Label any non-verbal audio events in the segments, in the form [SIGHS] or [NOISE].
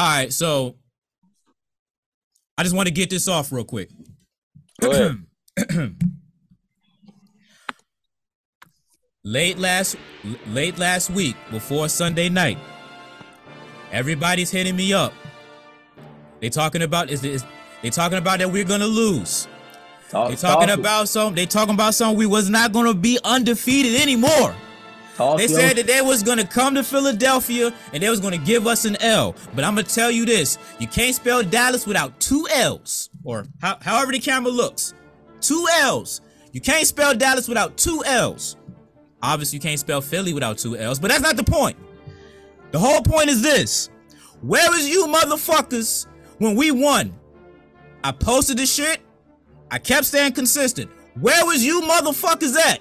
All right, so I just want to get this off real quick. [CLEARS THROAT] Late last late last week before Sunday night, everybody's hitting me up. They talking about is this they talking about that we're gonna lose. Talk, They talking talk- about some they talking about something we was not gonna be undefeated anymore. Talk They said that they was gonna come to Philadelphia and they was gonna give us an L. But I'm gonna tell you this: you can't spell Dallas without two L's, or how, however the camera looks. Two L's. You can't spell Dallas without two L's. Obviously, you can't spell Philly without two L's, but that's not the point. The whole point is this: Where was you motherfuckers when we won? I posted this shit. I kept staying consistent. Where was you motherfuckers at?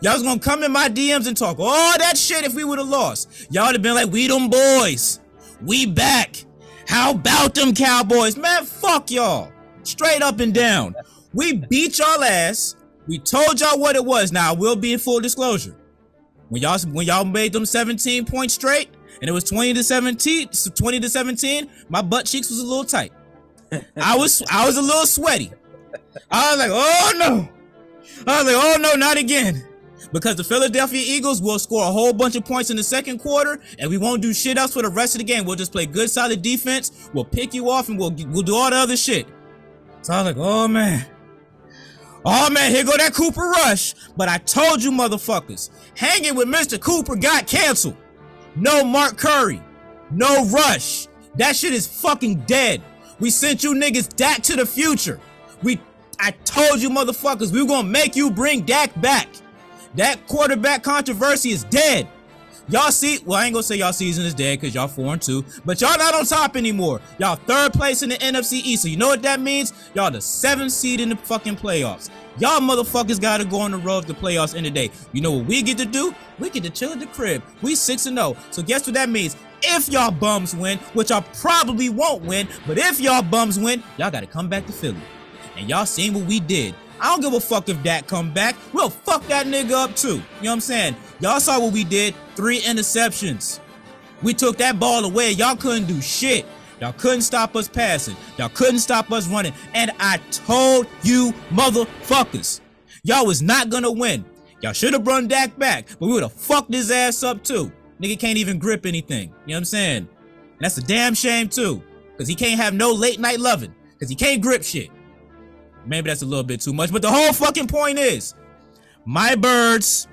Y'all was gonna come in my DMs and talk all that shit if we would have lost. Y'all would have been like, we them boys. We back. How about them Cowboys? Man, fuck y'all. Straight up and down. We beat y'all ass. We told y'all what it was. Now, I will be in full disclosure. When y'all when y'all made them 17 points straight, and it was 20 to 17, 20 to 17, my butt cheeks was a little tight. I was I was a little sweaty. I was like, oh no. I was like, oh no, not again because the Philadelphia Eagles will score a whole bunch of points in the second quarter, and we won't do shit else for the rest of the game. We'll just play good, solid defense. We'll pick you off, and we'll we'll do all the other shit. So I was like, oh man, oh man, here go that Cooper Rush. But I told you, motherfuckers, hanging with Mr. Cooper got canceled. No Mark Curry, no Rush. That shit is fucking dead. We sent you niggas Dak to the future. We, I told you, motherfuckers, we were gonna make you bring Dak back. That quarterback controversy is dead. Y'all see, well, I ain't gonna say y'all season is dead because y'all four and two, but y'all not on top anymore. Y'all third place in the NFC East. So you know what that means? Y'all the seventh seed in the fucking playoffs. Y'all motherfuckers gotta go on the road to playoffs in the day. You know what we get to do? We get to chill at the crib. We six and zero. So guess what that means? If y'all bums win, which y'all probably won't win, but if y'all bums win, y'all gotta come back to Philly. And y'all seen what we did. I don't give a fuck if Dak come back. We'll fuck that nigga up too. You know what I'm saying? Y'all saw what we did. Three interceptions. We took that ball away. Y'all couldn't do shit. Y'all couldn't stop us passing. Y'all couldn't stop us running. And I told you motherfuckers, y'all was not gonna win. Y'all should have run Dak back, but we would have fucked his ass up too. Nigga can't even grip anything. You know what I'm saying? And that's a damn shame too. Cause he can't have no late night loving. Cause he can't grip shit. Maybe that's a little bit too much, but the whole fucking point is my birds,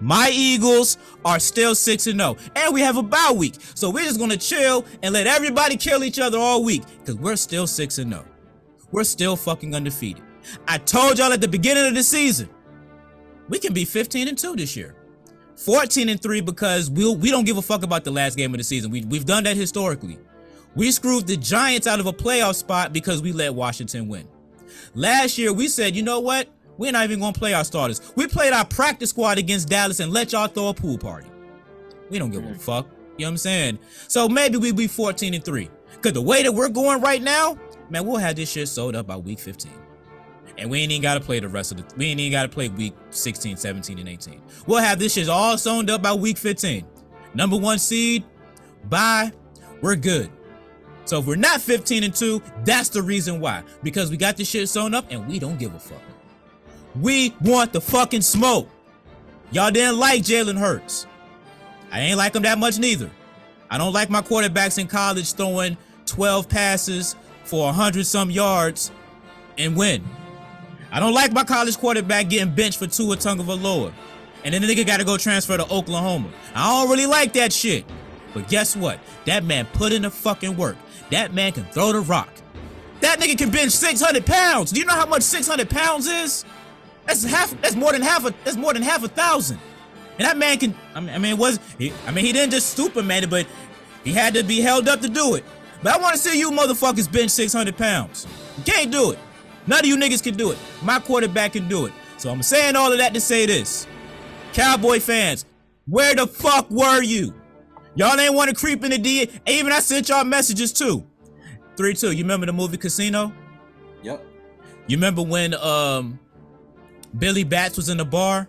my Eagles are still 6 and 0. And we have a bye week. So we're just going to chill and let everybody kill each other all week cuz we're still 6 and 0. We're still fucking undefeated. I told y'all at the beginning of the season, we can be 15 and 2 this year. 14 and 3 because we'll, we don't give a fuck about the last game of the season. We, we've done that historically. We screwed the Giants out of a playoff spot because we let Washington win. Last year, we said, you know what? We're not even going to play our starters. We played our practice squad against Dallas and let y'all throw a pool party. We don't give a mm. fuck. You know what I'm saying? So maybe we be 14 and 3. Because the way that we're going right now, man, we'll have this shit sold up by week 15. And we ain't even got to play the rest of the. We ain't even got to play week 16, 17, and 18. We'll have this shit all sewn up by week 15. Number one seed, bye. We're good. So if we're not 15 and 2, that's the reason why. Because we got this shit sewn up and we don't give a fuck. We want the fucking smoke. Y'all didn't like Jalen Hurts. I ain't like him that much neither. I don't like my quarterbacks in college throwing 12 passes for 100 some yards and win. I don't like my college quarterback getting benched for Tua Tagovailoa. And then the nigga got to go transfer to Oklahoma. I don't really like that shit. But guess what? That man put in the fucking work. That man can throw the rock. That nigga can bench 600 pounds. Do you know how much 600 pounds is? That's half. That's more than half a. That's more than half a thousand. And that man can. I mean, I mean, was. He, I mean, he didn't just Superman it, but he had to be held up to do it. But I want to see you motherfuckers bench 600 pounds. You can't do it. None of you niggas can do it. My quarterback can do it. So I'm saying all of that to say this. Cowboy fans, where the fuck were you? Y'all ain't want to creep in the D. Even I sent y'all messages too. Three two. You remember the movie Casino? Yep. You remember when um Billy Batts was in the bar?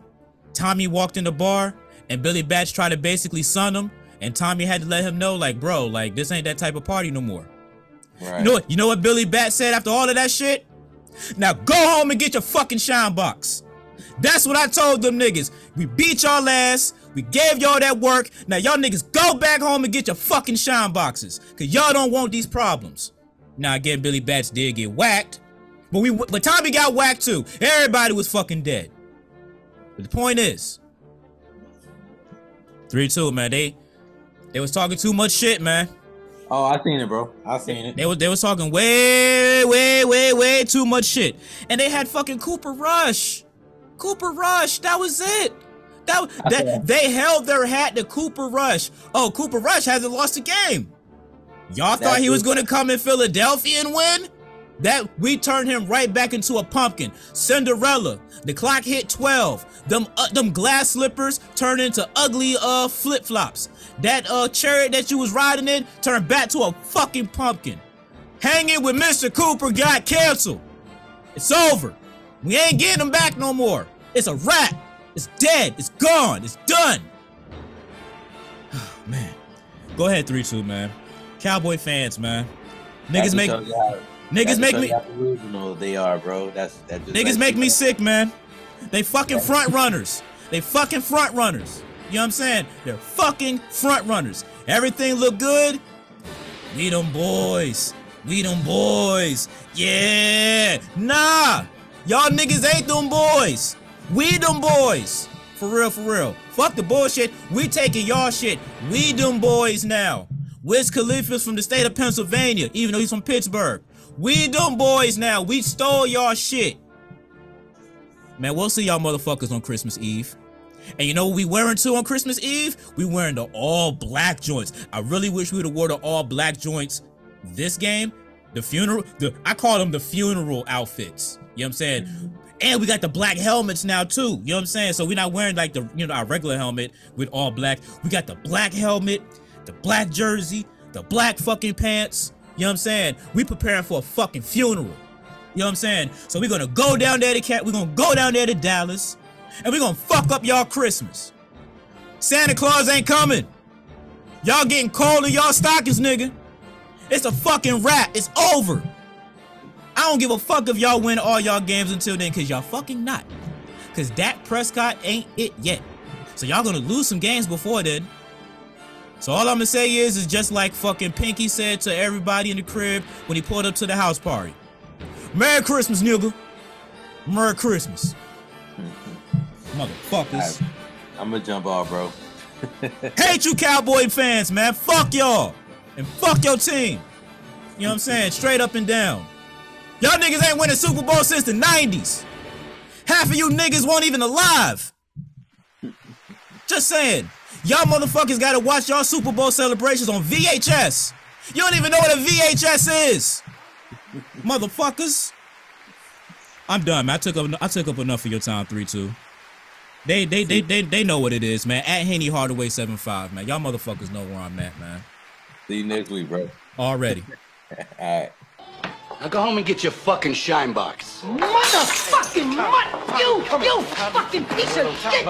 Tommy walked in the bar and Billy Batts tried to basically son him And Tommy had to let him know, like, bro, like this ain't that type of party no more. Right. You know what? You know what Billy Bat said after all of that shit? Now go home and get your fucking shine box. That's what I told them niggas. We beat y'all ass. We gave y'all that work. Now y'all niggas go back home and get your fucking shine boxes. Cause y'all don't want these problems. Now again, Billy Batts did get whacked. But we but Tommy got whacked too. Everybody was fucking dead. But the point is, 3-2, man. They they was talking too much shit, man. Oh, I seen it, bro. I seen it. They was they was talking way, way, way, way too much shit. And they had fucking Cooper Rush. Cooper Rush, that was it. That, [LAUGHS] that they held their hat to Cooper Rush. Oh, Cooper Rush hasn't lost a game. Y'all thought he was gonna come in Philadelphia and win? That we turned him right back into a pumpkin. Cinderella. The clock hit 12. Them uh, them glass slippers turned into ugly uh flip flops. That uh chariot that you was riding in turned back to a fucking pumpkin. Hanging with Mr. Cooper got canceled. It's over. We ain't getting him back no more. It's a wrap. It's dead. It's gone. It's done. [SIGHS] man. Go ahead, 3-2, man. Cowboy fans, man. Niggas make niggas make me delusional. They are, bro. That's that. Niggas make me sick, man. They fucking front runners. They fucking front runners. You know what I'm saying? They're fucking front runners. Everything look good. We them boys. We them boys. Yeah. Nah. Y'all niggas ain't them boys. We them boys. For real, for real. Fuck the bullshit. We taking y'all shit. We them boys now. Wiz Khalifa's from the state of Pennsylvania, even though he's from Pittsburgh. We them boys now. We stole y'all shit. Man, we'll see y'all motherfuckers on Christmas Eve. And you know what we wearing too on Christmas Eve? We wearing the all black joints. I really wish we would have wore the all black joints this game. The funeral, the I call them the funeral outfits. You know what I'm saying? And we got the black helmets now too. You know what I'm saying? So we're not wearing like the you know our regular helmet with all black. We got the black helmet, the black jersey, the black fucking pants. You know what I'm saying? We preparing for a fucking funeral. You know what I'm saying? So we're gonna go down there to Cat. We're gonna go down there to Dallas, and we're gonna fuck up y'all Christmas. Santa Claus ain't coming. Y'all getting cold in y'all stockings, nigga. It's a fucking wrap. It's over. I don't give a fuck if y'all win all y'all games until then, cause y'all fucking not. Cause Dak Prescott ain't it yet. So y'all gonna lose some games before then. So all I'm gonna say is, is just like fucking Pinky said to everybody in the crib when he pulled up to the house party. Merry Christmas, nigga. Merry Christmas. Motherfuckers. I'm gonna jump off, bro. [LAUGHS] Hate you Cowboy fans, man. Fuck y'all. And fuck your team. You know what I'm saying? Straight up and down. Y'all niggas ain't winning Super Bowl since the 90s. Half of you niggas won't even alive. Just saying. Y'all motherfuckers gotta watch y'all Super Bowl celebrations on VHS. You don't even know what a VHS is. Motherfuckers. I'm done, man. I took up I took up enough of your time, 3-2. They they, they they they know what it is, man. At Henny Hardaway 75, man. Y'all motherfuckers know where I'm at, man. See you next week, bro. Already. [LAUGHS] All right. Now go home and get your fucking shine box. Motherfucking mutt! You, you fucking piece of shit!